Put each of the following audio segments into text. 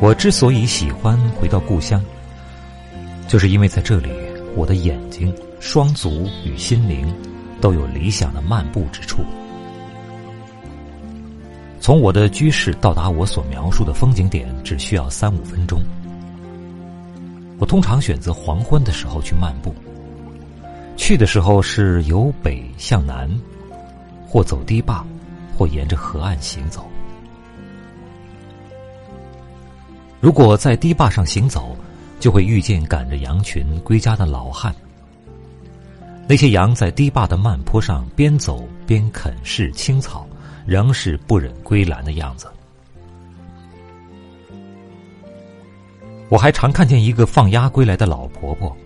我之所以喜欢回到故乡，就是因为在这里，我的眼睛、双足与心灵都有理想的漫步之处。从我的居室到达我所描述的风景点，只需要三五分钟。我通常选择黄昏的时候去漫步，去的时候是由北向南，或走堤坝，或沿着河岸行走。如果在堤坝上行走，就会遇见赶着羊群归家的老汉。那些羊在堤坝的漫坡上边走边啃食青草，仍是不忍归栏的样子。我还常看见一个放鸭归来的老婆婆，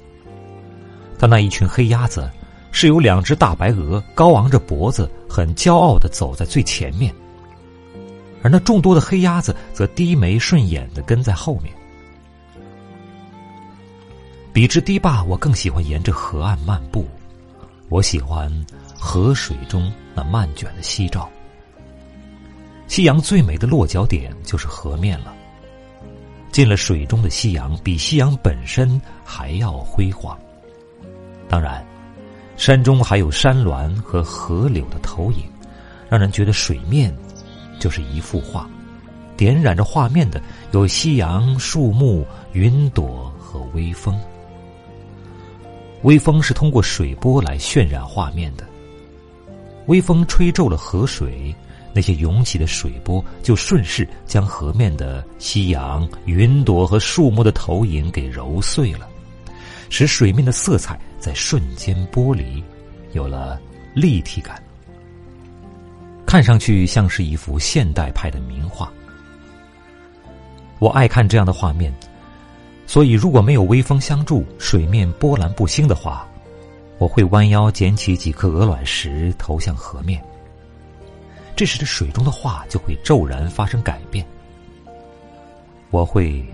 她那一群黑鸭子是由两只大白鹅高昂着脖子，很骄傲的走在最前面。而那众多的黑鸭子则低眉顺眼的跟在后面。比之堤坝，我更喜欢沿着河岸漫步。我喜欢河水中那漫卷的夕照。夕阳最美的落脚点就是河面了。进了水中的夕阳，比夕阳本身还要辉煌。当然，山中还有山峦和河流的投影，让人觉得水面。就是一幅画，点染着画面的有夕阳、树木、云朵和微风。微风是通过水波来渲染画面的。微风吹皱了河水，那些涌起的水波就顺势将河面的夕阳、云朵和树木的投影给揉碎了，使水面的色彩在瞬间剥离，有了立体感。看上去像是一幅现代派的名画。我爱看这样的画面，所以如果没有微风相助，水面波澜不兴的话，我会弯腰捡起几颗鹅卵石投向河面。这时，这水中的画就会骤然发生改变。我会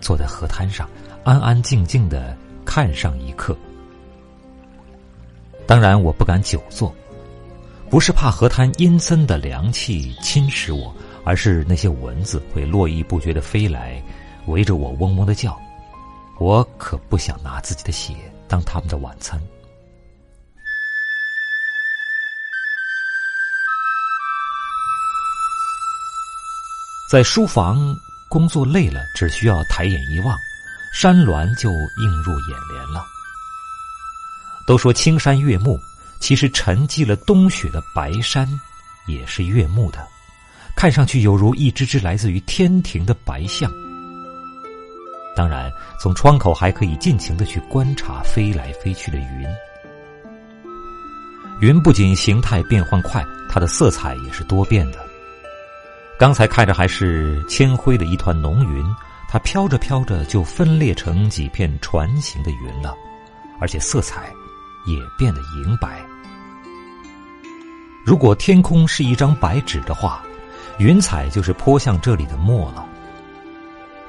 坐在河滩上，安安静静的看上一刻。当然，我不敢久坐。不是怕河滩阴森的凉气侵蚀我，而是那些蚊子会络绎不绝的飞来，围着我嗡嗡的叫。我可不想拿自己的血当他们的晚餐。在书房工作累了，只需要抬眼一望，山峦就映入眼帘了。都说青山悦目。其实沉积了冬雪的白山，也是悦目的，看上去犹如一只只来自于天庭的白象。当然，从窗口还可以尽情的去观察飞来飞去的云。云不仅形态变换快，它的色彩也是多变的。刚才看着还是铅灰的一团浓云，它飘着飘着就分裂成几片船形的云了，而且色彩也变得银白。如果天空是一张白纸的话，云彩就是泼向这里的墨了。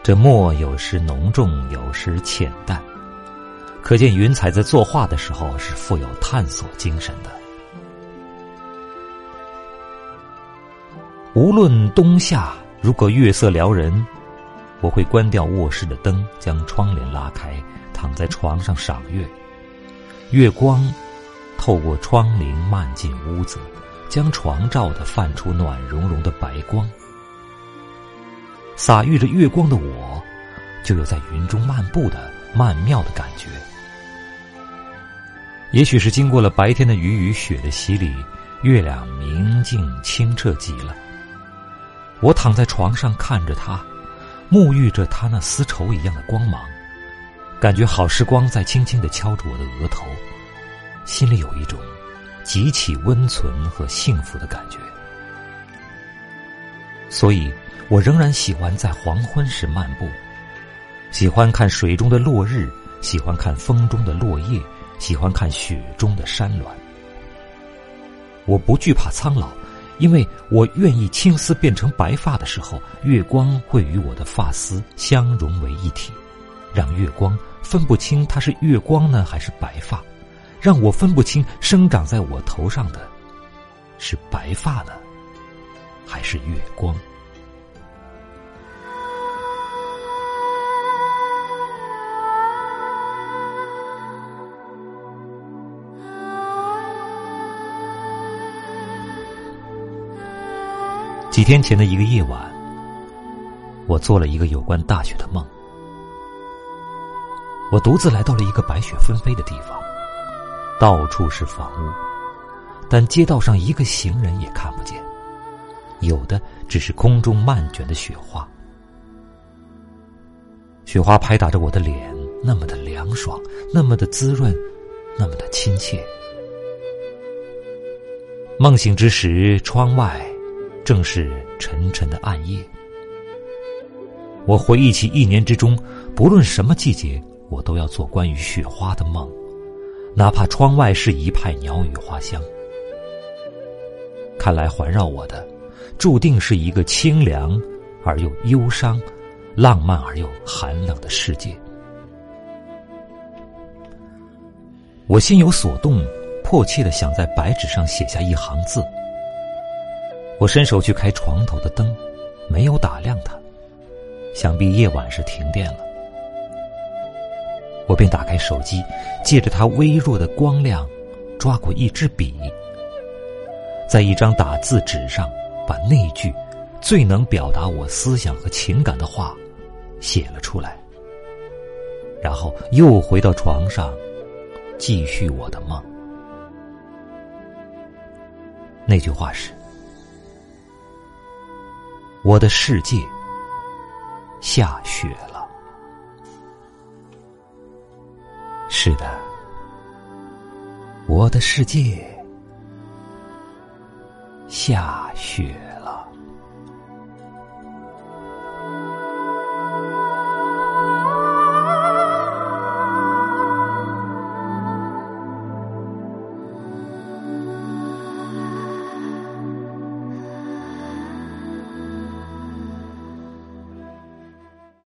这墨有时浓重，有时浅淡，可见云彩在作画的时候是富有探索精神的。无论冬夏，如果月色撩人，我会关掉卧室的灯，将窗帘拉开，躺在床上赏月。月光透过窗棂漫进屋子。将床照得泛出暖融融的白光，洒浴着月光的我，就有在云中漫步的曼妙的感觉。也许是经过了白天的雨与雪的洗礼，月亮明净清澈极了。我躺在床上看着他，沐浴着他那丝绸一样的光芒，感觉好时光在轻轻的敲着我的额头，心里有一种。极其温存和幸福的感觉，所以我仍然喜欢在黄昏时漫步，喜欢看水中的落日，喜欢看风中的落叶，喜欢看雪中的山峦。我不惧怕苍老，因为我愿意青丝变成白发的时候，月光会与我的发丝相融为一体，让月光分不清它是月光呢还是白发，让我分不清生长在我头上的是白发呢还是月光。几天前的一个夜晚，我做了一个有关大雪的梦。我独自来到了一个白雪纷飞的地方，到处是房屋，但街道上一个行人也看不见，有的只是空中漫卷的雪花。雪花拍打着我的脸，那么的凉爽，那么的滋润，那么的亲切。梦醒之时，窗外。正是沉沉的暗夜，我回忆起一年之中，不论什么季节，我都要做关于雪花的梦，哪怕窗外是一派鸟语花香。看来环绕我的，注定是一个清凉而又忧伤、浪漫而又寒冷的世界。我心有所动，迫切的想在白纸上写下一行字。我伸手去开床头的灯，没有打亮它，想必夜晚是停电了。我便打开手机，借着它微弱的光亮，抓过一支笔，在一张打字纸上把那句最能表达我思想和情感的话写了出来，然后又回到床上，继续我的梦。那句话是。我的世界下雪了。是的，我的世界下雪。